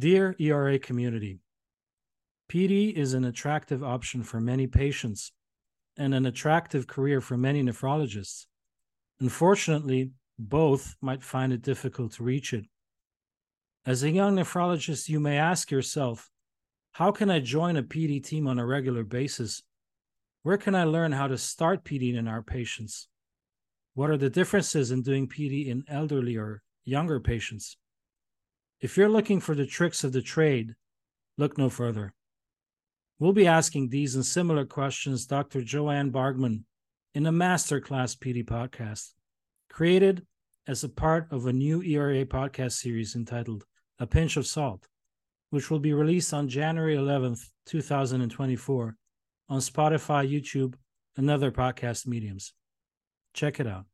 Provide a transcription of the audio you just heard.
Dear ERA community, PD is an attractive option for many patients and an attractive career for many nephrologists. Unfortunately, both might find it difficult to reach it. As a young nephrologist, you may ask yourself, how can I join a PD team on a regular basis? Where can I learn how to start PD in our patients? What are the differences in doing PD in elderly or younger patients? If you're looking for the tricks of the trade, look no further. We'll be asking these and similar questions Dr. Joanne Bargman in a masterclass PD podcast, created as a part of a new ERA podcast series entitled A Pinch of Salt, which will be released on January 11th, 2024 on Spotify, YouTube, and other podcast mediums. Check it out.